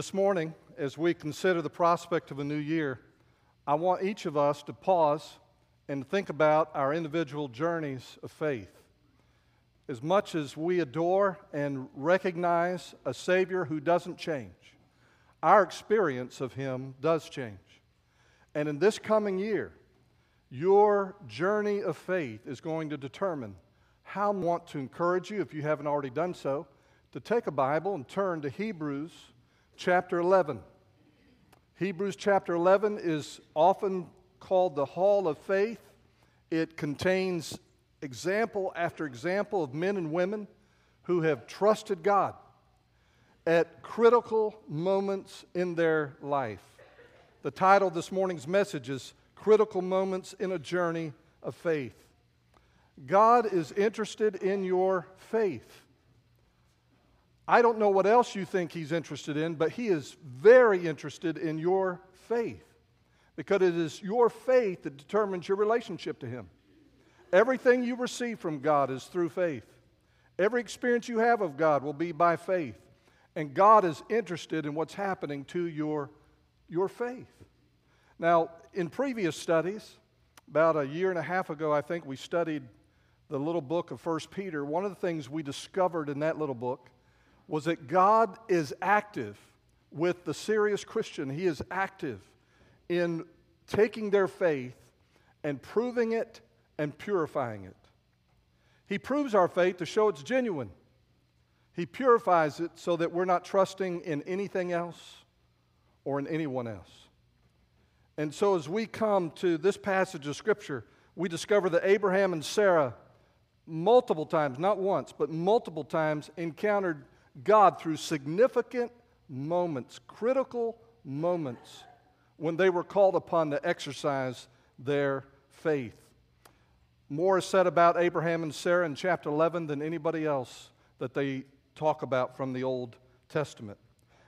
This morning, as we consider the prospect of a new year, I want each of us to pause and think about our individual journeys of faith. As much as we adore and recognize a Savior who doesn't change, our experience of Him does change. And in this coming year, your journey of faith is going to determine how I want to encourage you, if you haven't already done so, to take a Bible and turn to Hebrews chapter 11. Hebrews chapter 11 is often called the Hall of Faith. It contains example after example of men and women who have trusted God at critical moments in their life. The title of this morning's message is Critical Moments in a Journey of Faith. God is interested in your faith. I don't know what else you think He's interested in, but He is very interested in your faith because it is your faith that determines your relationship to Him. Everything you receive from God is through faith. Every experience you have of God will be by faith. And God is interested in what's happening to your, your faith. Now, in previous studies, about a year and a half ago, I think we studied the little book of 1 Peter. One of the things we discovered in that little book was that God is active with the serious Christian. He is active in taking their faith and proving it and purifying it. He proves our faith to show it's genuine. He purifies it so that we're not trusting in anything else or in anyone else. And so, as we come to this passage of Scripture, we discover that Abraham and Sarah, multiple times, not once, but multiple times, encountered God through significant moments, critical moments, when they were called upon to exercise their faith. More is said about Abraham and Sarah in chapter 11 than anybody else that they talk about from the Old Testament.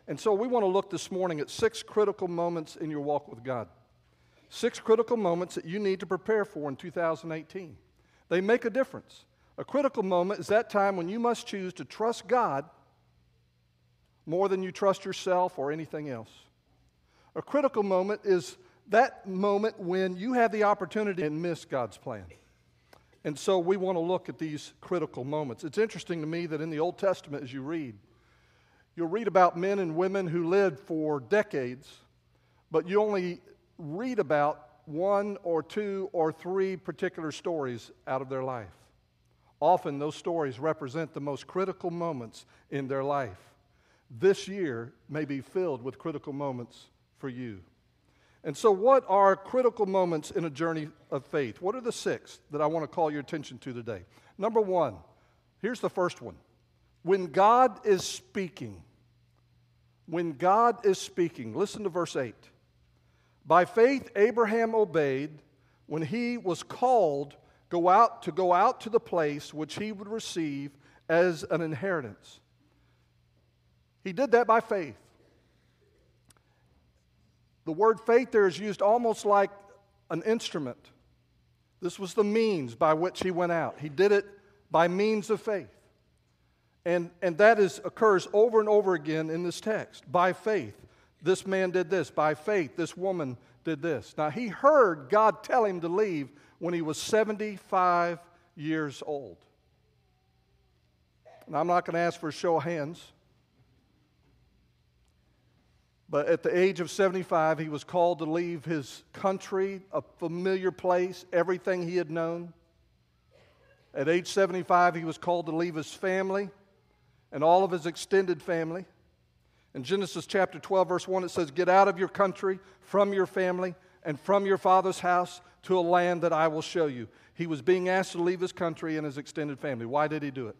And so we want to look this morning at six critical moments in your walk with God. Six critical moments that you need to prepare for in 2018. They make a difference. A critical moment is that time when you must choose to trust God more than you trust yourself or anything else. A critical moment is that moment when you have the opportunity and miss God's plan. And so we want to look at these critical moments. It's interesting to me that in the Old Testament, as you read, you'll read about men and women who lived for decades, but you only read about one or two or three particular stories out of their life. Often those stories represent the most critical moments in their life. This year may be filled with critical moments for you. And so, what are critical moments in a journey of faith? What are the six that I want to call your attention to today? Number one, here's the first one. When God is speaking, when God is speaking, listen to verse 8. By faith, Abraham obeyed when he was called go out to go out to the place which he would receive as an inheritance. He did that by faith. The word faith there is used almost like an instrument. This was the means by which he went out. He did it by means of faith. And, and that is, occurs over and over again in this text. By faith, this man did this. By faith, this woman did this. Now, he heard God tell him to leave when he was 75 years old. And I'm not going to ask for a show of hands. But at the age of 75, he was called to leave his country, a familiar place, everything he had known. At age 75, he was called to leave his family and all of his extended family. In Genesis chapter 12, verse 1, it says, Get out of your country, from your family, and from your father's house to a land that I will show you. He was being asked to leave his country and his extended family. Why did he do it?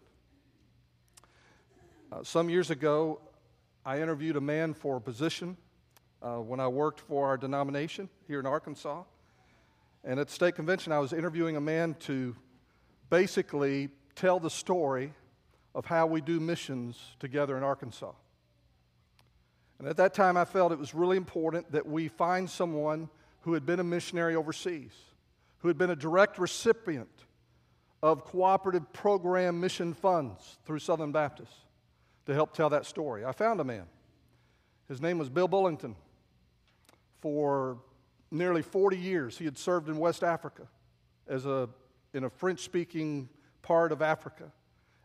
Uh, some years ago, I interviewed a man for a position uh, when I worked for our denomination here in Arkansas. And at state convention, I was interviewing a man to basically tell the story of how we do missions together in Arkansas. And at that time, I felt it was really important that we find someone who had been a missionary overseas, who had been a direct recipient of cooperative program mission funds through Southern Baptist to help tell that story. I found a man. His name was Bill Bullington. For nearly 40 years, he had served in West Africa as a, in a French speaking part of Africa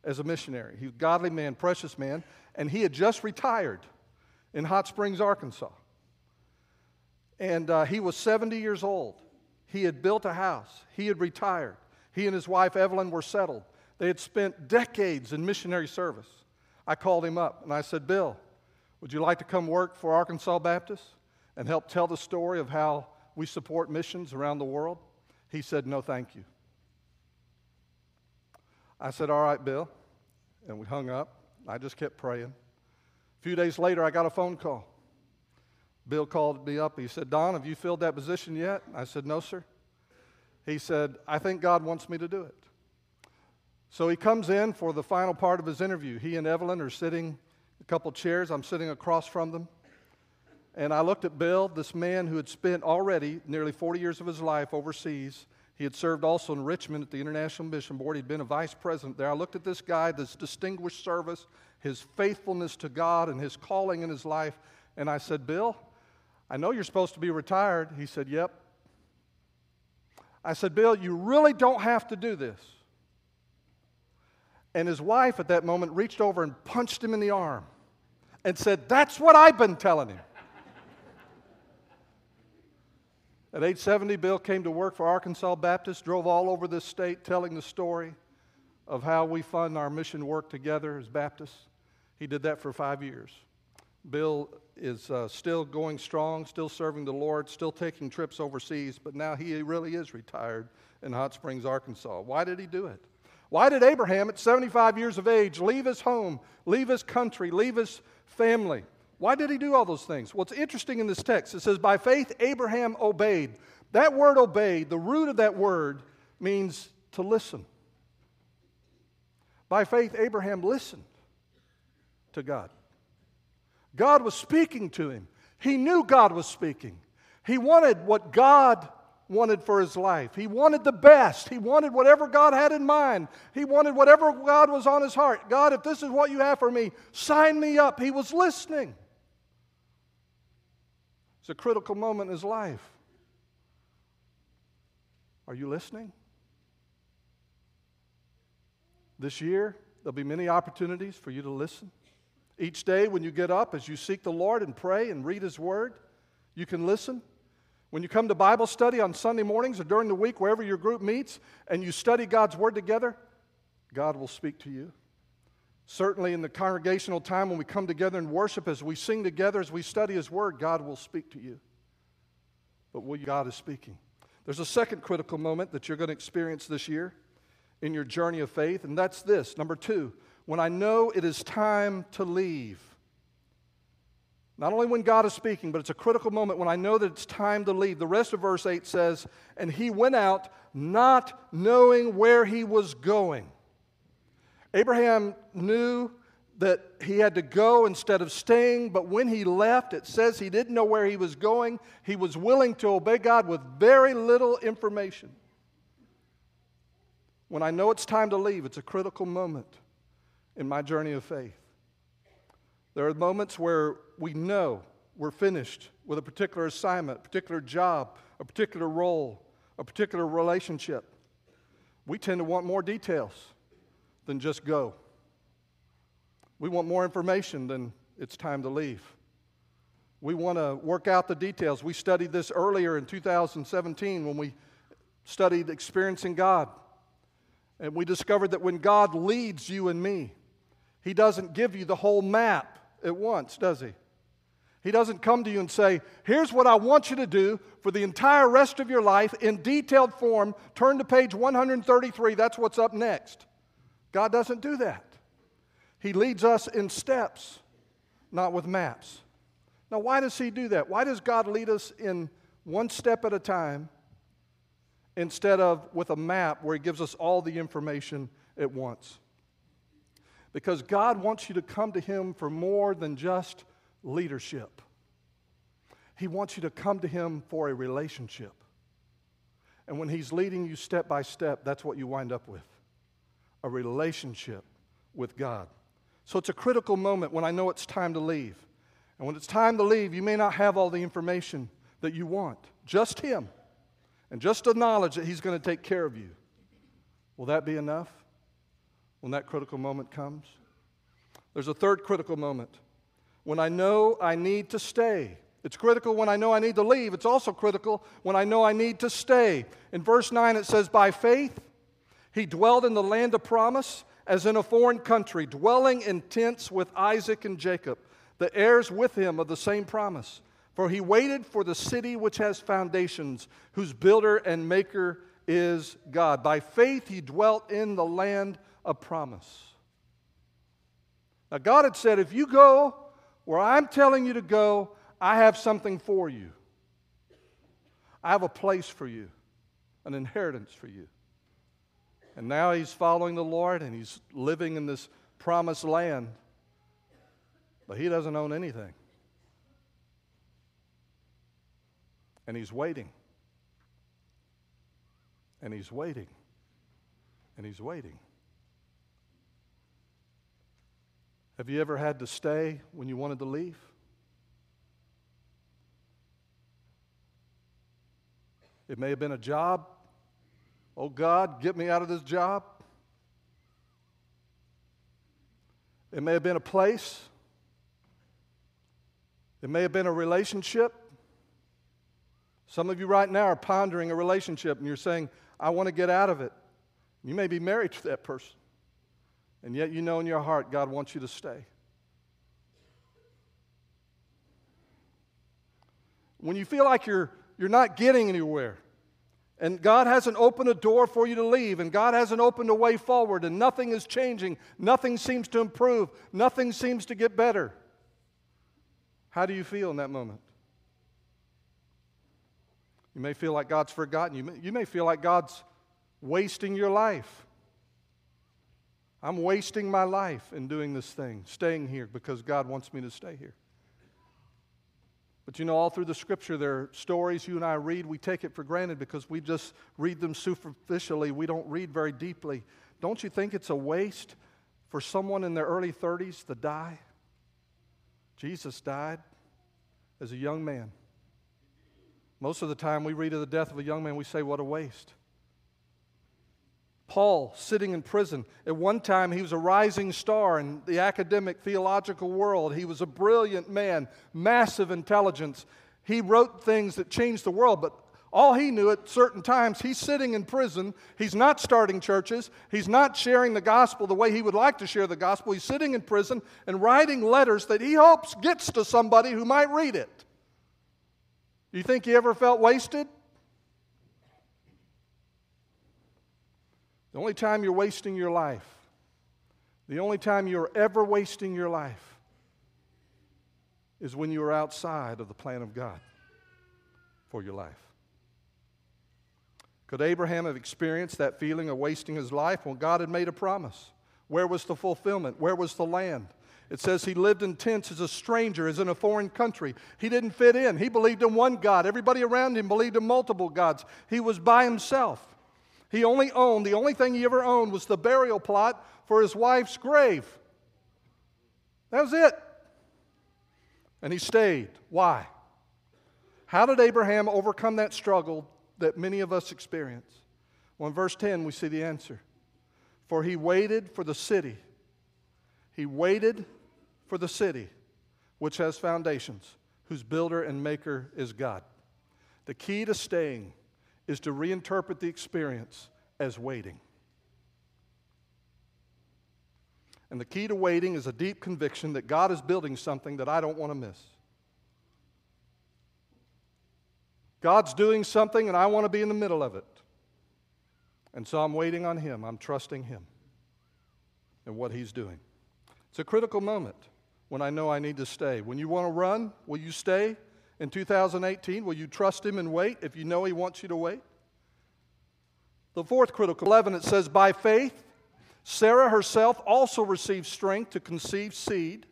as a missionary. He was a godly man, precious man, and he had just retired in Hot Springs, Arkansas. And uh, he was 70 years old. He had built a house, he had retired. He and his wife, Evelyn, were settled. They had spent decades in missionary service. I called him up and I said, Bill, would you like to come work for Arkansas Baptist and help tell the story of how we support missions around the world? He said, No, thank you. I said, All right, Bill. And we hung up. I just kept praying. A few days later, I got a phone call. Bill called me up. He said, Don, have you filled that position yet? I said, No, sir. He said, I think God wants me to do it. So he comes in for the final part of his interview. He and Evelyn are sitting a couple chairs. I'm sitting across from them. And I looked at Bill, this man who had spent already nearly 40 years of his life overseas. He had served also in Richmond at the International Mission Board. He'd been a vice president there. I looked at this guy, this distinguished service, his faithfulness to God and his calling in his life, and I said, Bill, I know you're supposed to be retired. He said, Yep. I said, Bill, you really don't have to do this. And his wife at that moment reached over and punched him in the arm and said, That's what I've been telling him. At age 70, Bill came to work for Arkansas Baptist, drove all over this state telling the story of how we fund our mission work together as Baptists. He did that for five years. Bill is uh, still going strong, still serving the Lord, still taking trips overseas, but now he really is retired in Hot Springs, Arkansas. Why did he do it? Why did Abraham, at 75 years of age, leave his home, leave his country, leave his family? Why did he do all those things? Well, it's interesting in this text. It says, By faith, Abraham obeyed. That word obeyed, the root of that word means to listen. By faith, Abraham listened to God. God was speaking to him. He knew God was speaking. He wanted what God wanted for his life. He wanted the best. He wanted whatever God had in mind. He wanted whatever God was on his heart. God, if this is what you have for me, sign me up. He was listening. It's a critical moment in his life. Are you listening? This year, there'll be many opportunities for you to listen. Each day, when you get up, as you seek the Lord and pray and read His Word, you can listen. When you come to Bible study on Sunday mornings or during the week, wherever your group meets, and you study God's Word together, God will speak to you. Certainly, in the congregational time when we come together and worship, as we sing together, as we study His Word, God will speak to you. But will God is speaking. There's a second critical moment that you're going to experience this year in your journey of faith, and that's this. Number two, when I know it is time to leave. Not only when God is speaking, but it's a critical moment when I know that it's time to leave. The rest of verse 8 says, And he went out not knowing where he was going. Abraham knew that he had to go instead of staying, but when he left, it says he didn't know where he was going. He was willing to obey God with very little information. When I know it's time to leave, it's a critical moment in my journey of faith. There are moments where we know we're finished with a particular assignment, a particular job, a particular role, a particular relationship. We tend to want more details than just go. We want more information than it's time to leave. We want to work out the details. We studied this earlier in 2017 when we studied experiencing God. And we discovered that when God leads you and me, He doesn't give you the whole map at once, does He? He doesn't come to you and say, Here's what I want you to do for the entire rest of your life in detailed form. Turn to page 133. That's what's up next. God doesn't do that. He leads us in steps, not with maps. Now, why does He do that? Why does God lead us in one step at a time instead of with a map where He gives us all the information at once? Because God wants you to come to Him for more than just leadership, He wants you to come to Him for a relationship. And when He's leading you step by step, that's what you wind up with a relationship with God. So it's a critical moment when I know it's time to leave. And when it's time to leave, you may not have all the information that you want, just Him, and just the knowledge that He's going to take care of you. Will that be enough when that critical moment comes? There's a third critical moment when I know I need to stay. It's critical when I know I need to leave. It's also critical when I know I need to stay. In verse 9, it says, By faith, he dwelled in the land of promise as in a foreign country, dwelling in tents with Isaac and Jacob, the heirs with him of the same promise. For he waited for the city which has foundations, whose builder and maker is God. By faith, he dwelt in the land of promise. Now, God had said, If you go where I'm telling you to go, I have something for you. I have a place for you, an inheritance for you. And now he's following the Lord and he's living in this promised land, but he doesn't own anything. And he's waiting. And he's waiting. And he's waiting. Have you ever had to stay when you wanted to leave? It may have been a job. Oh God, get me out of this job. It may have been a place. It may have been a relationship. Some of you right now are pondering a relationship and you're saying, I want to get out of it. You may be married to that person. And yet you know in your heart God wants you to stay. When you feel like you're, you're not getting anywhere, and God hasn't opened a door for you to leave, and God hasn't opened a way forward, and nothing is changing, nothing seems to improve, nothing seems to get better. How do you feel in that moment? You may feel like God's forgotten. You you may feel like God's wasting your life. I'm wasting my life in doing this thing, staying here because God wants me to stay here. But you know, all through the scripture, there are stories you and I read. We take it for granted because we just read them superficially. We don't read very deeply. Don't you think it's a waste for someone in their early 30s to die? Jesus died as a young man. Most of the time, we read of the death of a young man, we say, What a waste. Paul sitting in prison. At one time, he was a rising star in the academic theological world. He was a brilliant man, massive intelligence. He wrote things that changed the world, but all he knew at certain times, he's sitting in prison. He's not starting churches. He's not sharing the gospel the way he would like to share the gospel. He's sitting in prison and writing letters that he hopes gets to somebody who might read it. Do you think he ever felt wasted? The only time you're wasting your life, the only time you're ever wasting your life, is when you are outside of the plan of God for your life. Could Abraham have experienced that feeling of wasting his life when God had made a promise? Where was the fulfillment? Where was the land? It says he lived in tents as a stranger, as in a foreign country. He didn't fit in. He believed in one God. Everybody around him believed in multiple gods. He was by himself. He only owned, the only thing he ever owned was the burial plot for his wife's grave. That was it. And he stayed. Why? How did Abraham overcome that struggle that many of us experience? Well, in verse 10, we see the answer. For he waited for the city. He waited for the city which has foundations, whose builder and maker is God. The key to staying is to reinterpret the experience as waiting. And the key to waiting is a deep conviction that God is building something that I don't want to miss. God's doing something and I want to be in the middle of it. And so I'm waiting on Him. I'm trusting Him and what He's doing. It's a critical moment when I know I need to stay. When you want to run, will you stay? In 2018? Will you trust Him and wait if you know He wants you to wait? The fourth critical 11, it says, By faith, Sarah herself also received strength to conceive seed,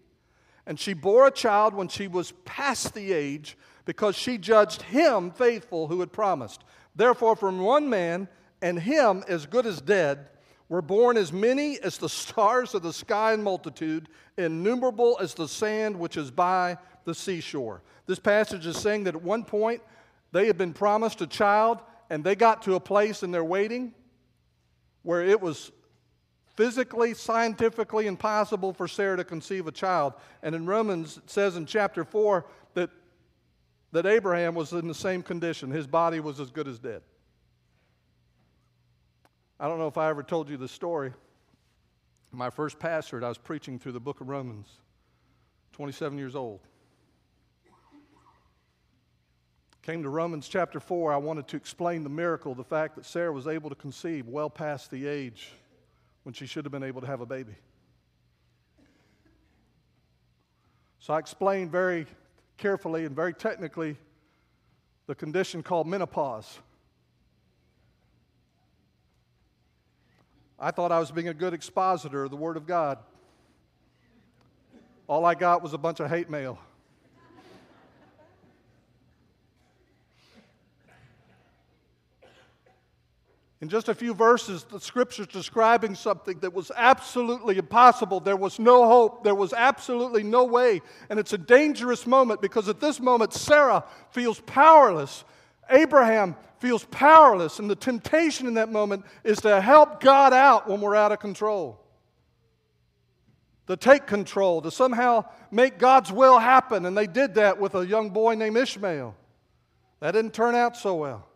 and she bore a child when she was past the age because she judged him faithful who had promised. Therefore, from one man, and him as good as dead, were born as many as the stars of the sky in multitude, innumerable as the sand which is by the seashore. This passage is saying that at one point they had been promised a child and they got to a place in their waiting where it was physically, scientifically impossible for Sarah to conceive a child. And in Romans, it says in chapter 4 that, that Abraham was in the same condition. His body was as good as dead. I don't know if I ever told you the story. My first pastorate, I was preaching through the book of Romans, 27 years old. Came to Romans chapter 4, I wanted to explain the miracle, the fact that Sarah was able to conceive well past the age when she should have been able to have a baby. So I explained very carefully and very technically the condition called menopause. I thought I was being a good expositor of the Word of God. All I got was a bunch of hate mail. In just a few verses, the scripture's describing something that was absolutely impossible. There was no hope. There was absolutely no way. And it's a dangerous moment because at this moment, Sarah feels powerless. Abraham feels powerless. And the temptation in that moment is to help God out when we're out of control, to take control, to somehow make God's will happen. And they did that with a young boy named Ishmael. That didn't turn out so well.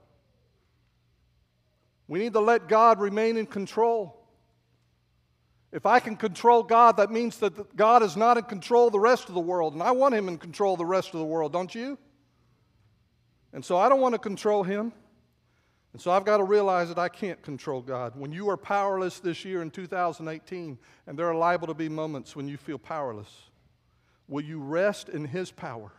We need to let God remain in control. If I can control God, that means that God is not in control of the rest of the world. And I want Him in control of the rest of the world, don't you? And so I don't want to control Him. And so I've got to realize that I can't control God. When you are powerless this year in 2018, and there are liable to be moments when you feel powerless, will you rest in His power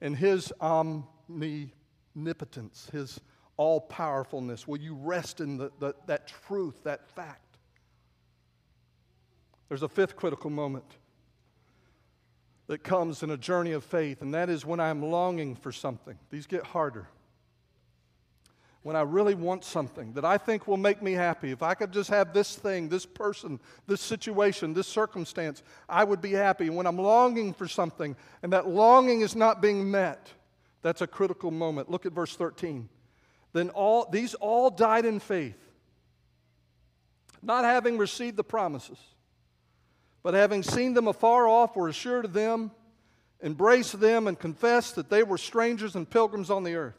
and His omnipotence, His all powerfulness? Will you rest in the, the, that truth, that fact? There's a fifth critical moment that comes in a journey of faith, and that is when I'm longing for something. These get harder. When I really want something that I think will make me happy. If I could just have this thing, this person, this situation, this circumstance, I would be happy. When I'm longing for something and that longing is not being met, that's a critical moment. Look at verse 13. Then all these all died in faith, not having received the promises, but having seen them afar off, were assured of them, embraced them, and confessed that they were strangers and pilgrims on the earth.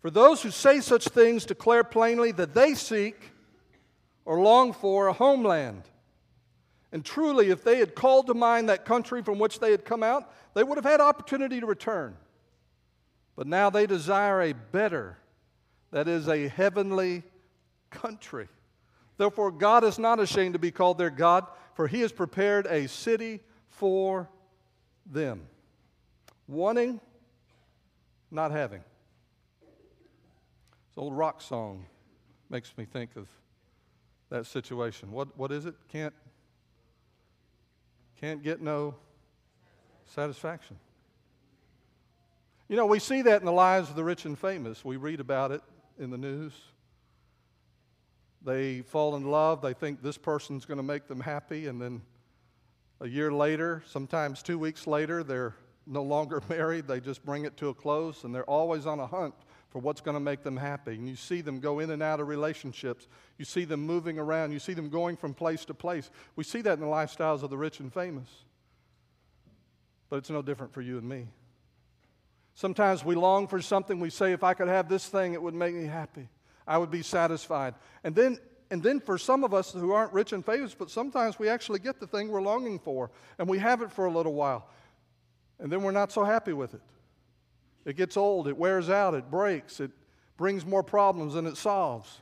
For those who say such things declare plainly that they seek or long for a homeland. And truly, if they had called to mind that country from which they had come out, they would have had opportunity to return. But now they desire a better, that is, a heavenly country. Therefore, God is not ashamed to be called their God, for he has prepared a city for them. Wanting, not having. This old rock song makes me think of that situation. What, what is it? Can't, can't get no satisfaction. You know, we see that in the lives of the rich and famous. We read about it in the news. They fall in love, they think this person's going to make them happy, and then a year later, sometimes two weeks later, they're no longer married. They just bring it to a close, and they're always on a hunt for what's going to make them happy. And you see them go in and out of relationships. You see them moving around. You see them going from place to place. We see that in the lifestyles of the rich and famous. But it's no different for you and me. Sometimes we long for something. We say, if I could have this thing, it would make me happy. I would be satisfied. And then, and then for some of us who aren't rich and famous, but sometimes we actually get the thing we're longing for, and we have it for a little while. And then we're not so happy with it. It gets old, it wears out, it breaks, it brings more problems than it solves.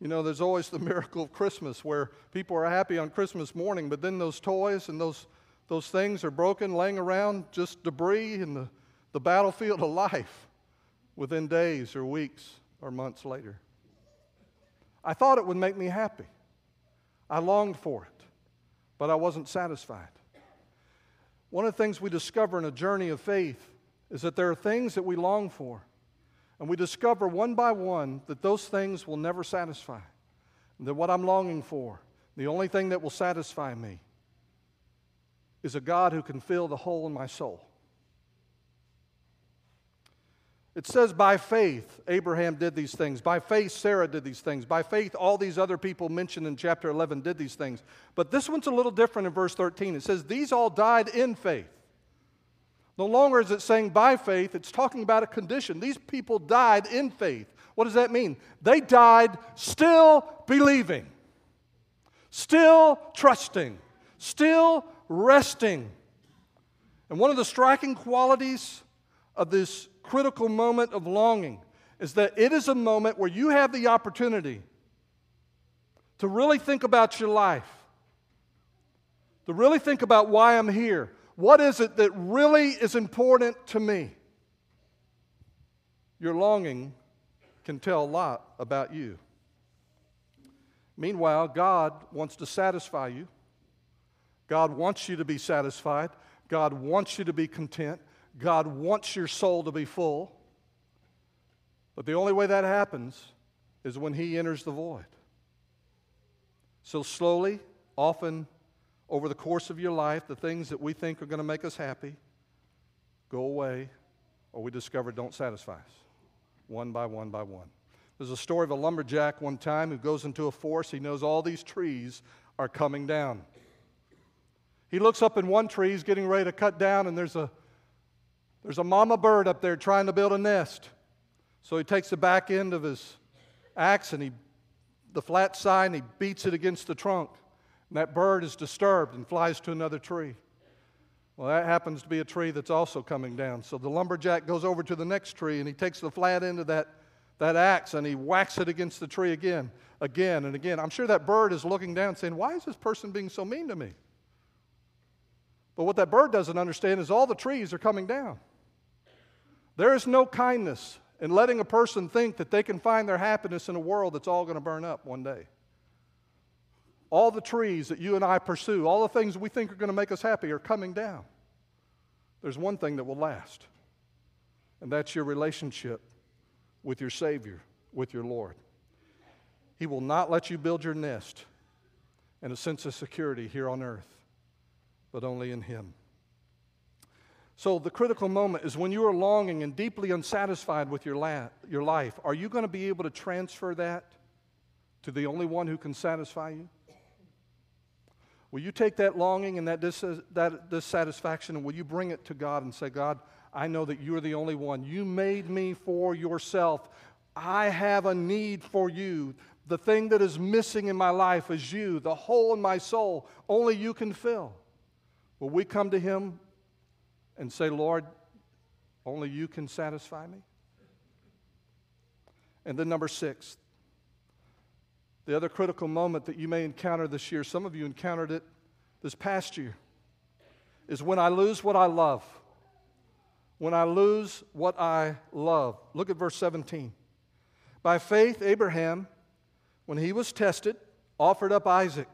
You know, there's always the miracle of Christmas where people are happy on Christmas morning, but then those toys and those, those things are broken, laying around, just debris, and the the battlefield of life within days or weeks or months later. I thought it would make me happy. I longed for it, but I wasn't satisfied. One of the things we discover in a journey of faith is that there are things that we long for, and we discover one by one that those things will never satisfy. That what I'm longing for, the only thing that will satisfy me, is a God who can fill the hole in my soul. It says, by faith, Abraham did these things. By faith, Sarah did these things. By faith, all these other people mentioned in chapter 11 did these things. But this one's a little different in verse 13. It says, These all died in faith. No longer is it saying by faith, it's talking about a condition. These people died in faith. What does that mean? They died still believing, still trusting, still resting. And one of the striking qualities of this critical moment of longing is that it is a moment where you have the opportunity to really think about your life, to really think about why I'm here. What is it that really is important to me? Your longing can tell a lot about you. Meanwhile, God wants to satisfy you. God wants you to be satisfied. God wants you to be content. God wants your soul to be full. But the only way that happens is when He enters the void. So, slowly, often over the course of your life, the things that we think are going to make us happy go away, or we discover don't satisfy us, one by one by one. There's a story of a lumberjack one time who goes into a forest. He knows all these trees are coming down. He looks up in one tree, he's getting ready to cut down, and there's a there's a mama bird up there trying to build a nest. So he takes the back end of his axe and he, the flat side, and he beats it against the trunk. And that bird is disturbed and flies to another tree. Well, that happens to be a tree that's also coming down. So the lumberjack goes over to the next tree and he takes the flat end of that, that axe and he whacks it against the tree again, again, and again. I'm sure that bird is looking down saying, Why is this person being so mean to me? But what that bird doesn't understand is all the trees are coming down. There is no kindness in letting a person think that they can find their happiness in a world that's all going to burn up one day. All the trees that you and I pursue, all the things we think are going to make us happy are coming down. There's one thing that will last, and that's your relationship with your Savior, with your Lord. He will not let you build your nest in a sense of security here on earth, but only in Him. So, the critical moment is when you are longing and deeply unsatisfied with your, la- your life, are you going to be able to transfer that to the only one who can satisfy you? Will you take that longing and that, dis- that dissatisfaction and will you bring it to God and say, God, I know that you're the only one. You made me for yourself. I have a need for you. The thing that is missing in my life is you. The hole in my soul, only you can fill. Will we come to Him and say, Lord, only you can satisfy me? And then, number six, the other critical moment that you may encounter this year, some of you encountered it this past year, is when I lose what I love. When I lose what I love. Look at verse 17. By faith, Abraham, when he was tested, offered up Isaac.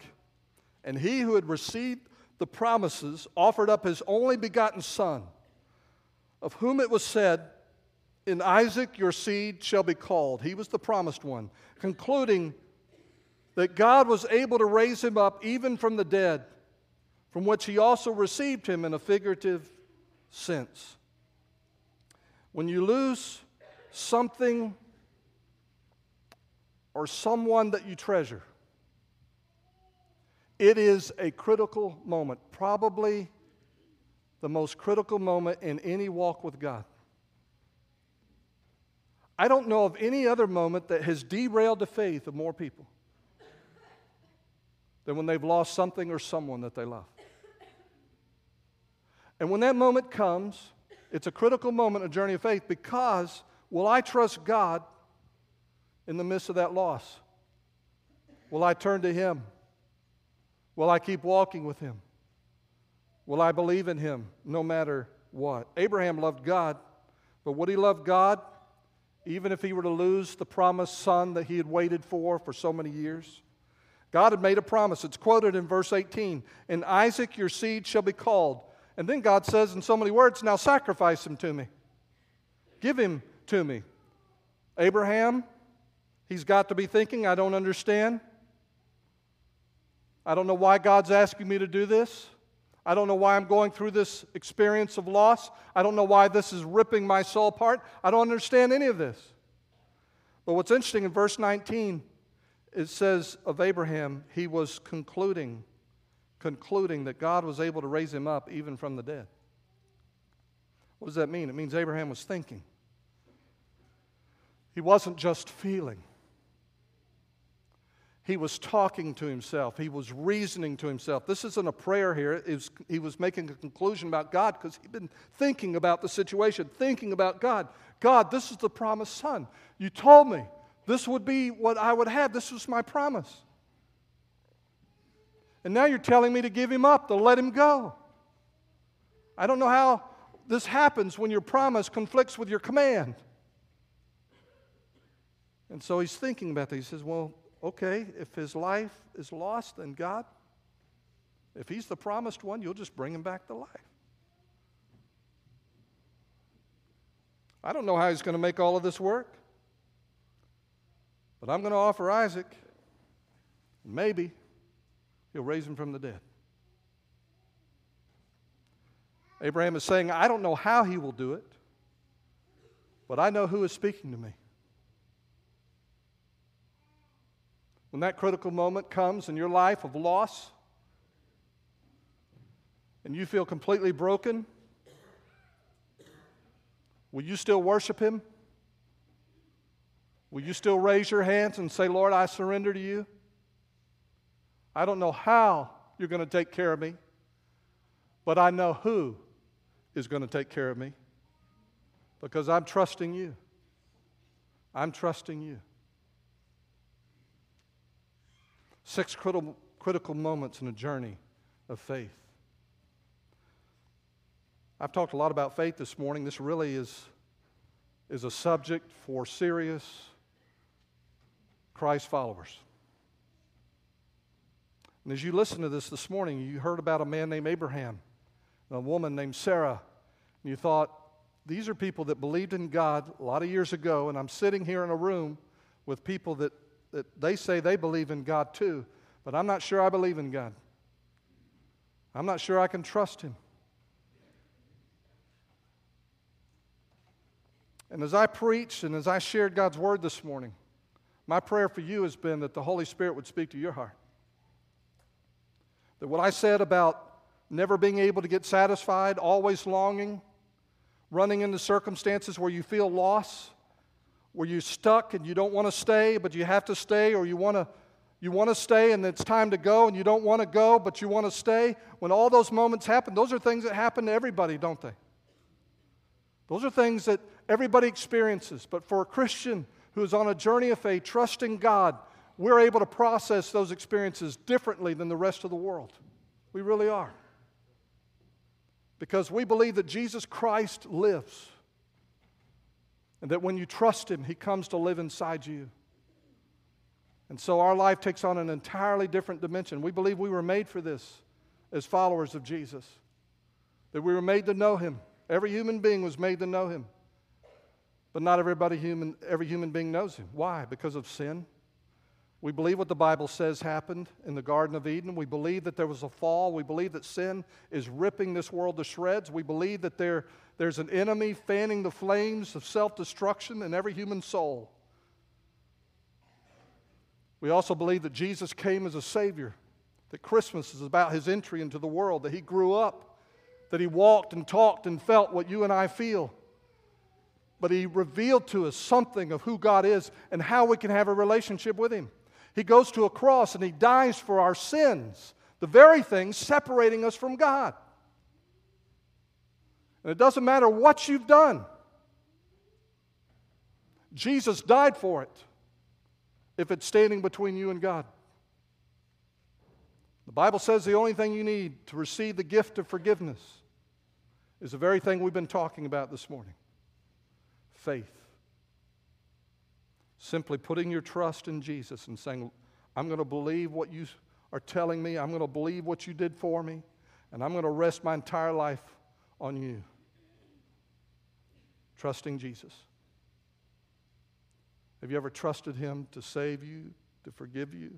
And he who had received the promises, offered up his only begotten Son, of whom it was said, In Isaac your seed shall be called. He was the promised one, concluding that God was able to raise him up even from the dead, from which he also received him in a figurative sense. When you lose something or someone that you treasure, it is a critical moment, probably the most critical moment in any walk with God. I don't know of any other moment that has derailed the faith of more people than when they've lost something or someone that they love. And when that moment comes, it's a critical moment, a journey of faith, because will I trust God in the midst of that loss? Will I turn to Him? Will I keep walking with him? Will I believe in him no matter what? Abraham loved God, but would he love God even if he were to lose the promised son that he had waited for for so many years? God had made a promise. It's quoted in verse 18 In Isaac your seed shall be called. And then God says in so many words, Now sacrifice him to me. Give him to me. Abraham, he's got to be thinking, I don't understand. I don't know why God's asking me to do this. I don't know why I'm going through this experience of loss. I don't know why this is ripping my soul apart. I don't understand any of this. But what's interesting in verse 19, it says of Abraham, he was concluding, concluding that God was able to raise him up even from the dead. What does that mean? It means Abraham was thinking. He wasn't just feeling. He was talking to himself. He was reasoning to himself. This isn't a prayer here. Was, he was making a conclusion about God because he'd been thinking about the situation, thinking about God. God, this is the promised son. You told me this would be what I would have. This was my promise. And now you're telling me to give him up, to let him go. I don't know how this happens when your promise conflicts with your command. And so he's thinking about this. He says, Well, okay, if his life is lost, then God, if he's the promised one, you'll just bring him back to life. I don't know how he's going to make all of this work, but I'm going to offer Isaac. Maybe he'll raise him from the dead. Abraham is saying, I don't know how he will do it, but I know who is speaking to me. When that critical moment comes in your life of loss, and you feel completely broken, will you still worship Him? Will you still raise your hands and say, Lord, I surrender to you? I don't know how you're going to take care of me, but I know who is going to take care of me because I'm trusting you. I'm trusting you. Six critical, critical moments in a journey of faith. I've talked a lot about faith this morning. This really is, is a subject for serious Christ followers. And as you listen to this this morning, you heard about a man named Abraham and a woman named Sarah. And you thought, these are people that believed in God a lot of years ago, and I'm sitting here in a room with people that that they say they believe in God too, but I'm not sure I believe in God. I'm not sure I can trust Him. And as I preached and as I shared God's word this morning, my prayer for you has been that the Holy Spirit would speak to your heart. That what I said about never being able to get satisfied, always longing, running into circumstances where you feel loss, where you're stuck and you don't want to stay, but you have to stay, or you want to you want to stay and it's time to go and you don't want to go, but you want to stay. When all those moments happen, those are things that happen to everybody, don't they? Those are things that everybody experiences. But for a Christian who is on a journey of faith, trusting God, we're able to process those experiences differently than the rest of the world. We really are. Because we believe that Jesus Christ lives. And that when you trust Him, He comes to live inside you. And so our life takes on an entirely different dimension. We believe we were made for this as followers of Jesus, that we were made to know Him. Every human being was made to know Him. But not everybody human, every human being knows Him. Why? Because of sin. We believe what the Bible says happened in the Garden of Eden. We believe that there was a fall. We believe that sin is ripping this world to shreds. We believe that there, there's an enemy fanning the flames of self destruction in every human soul. We also believe that Jesus came as a Savior, that Christmas is about His entry into the world, that He grew up, that He walked and talked and felt what you and I feel. But He revealed to us something of who God is and how we can have a relationship with Him. He goes to a cross and he dies for our sins, the very things separating us from God. And it doesn't matter what you've done, Jesus died for it if it's standing between you and God. The Bible says the only thing you need to receive the gift of forgiveness is the very thing we've been talking about this morning faith. Simply putting your trust in Jesus and saying, I'm going to believe what you are telling me, I'm going to believe what you did for me, and I'm going to rest my entire life on you. Trusting Jesus. Have you ever trusted Him to save you, to forgive you,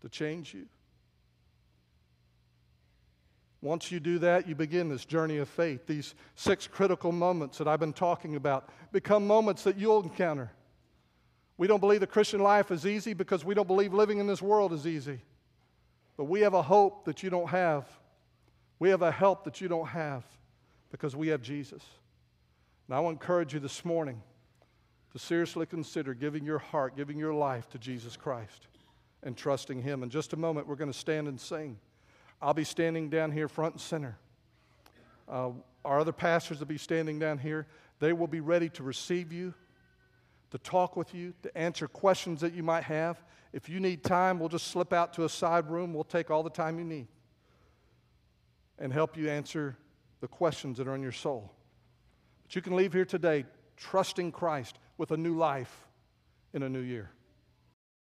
to change you? Once you do that, you begin this journey of faith. These six critical moments that I've been talking about become moments that you'll encounter. We don't believe the Christian life is easy because we don't believe living in this world is easy. But we have a hope that you don't have. We have a help that you don't have because we have Jesus. And I want to encourage you this morning to seriously consider giving your heart, giving your life to Jesus Christ and trusting Him. In just a moment, we're going to stand and sing. I'll be standing down here front and center. Uh, our other pastors will be standing down here. They will be ready to receive you, to talk with you, to answer questions that you might have. If you need time, we'll just slip out to a side room. We'll take all the time you need and help you answer the questions that are in your soul. You can leave here today trusting Christ with a new life in a new year.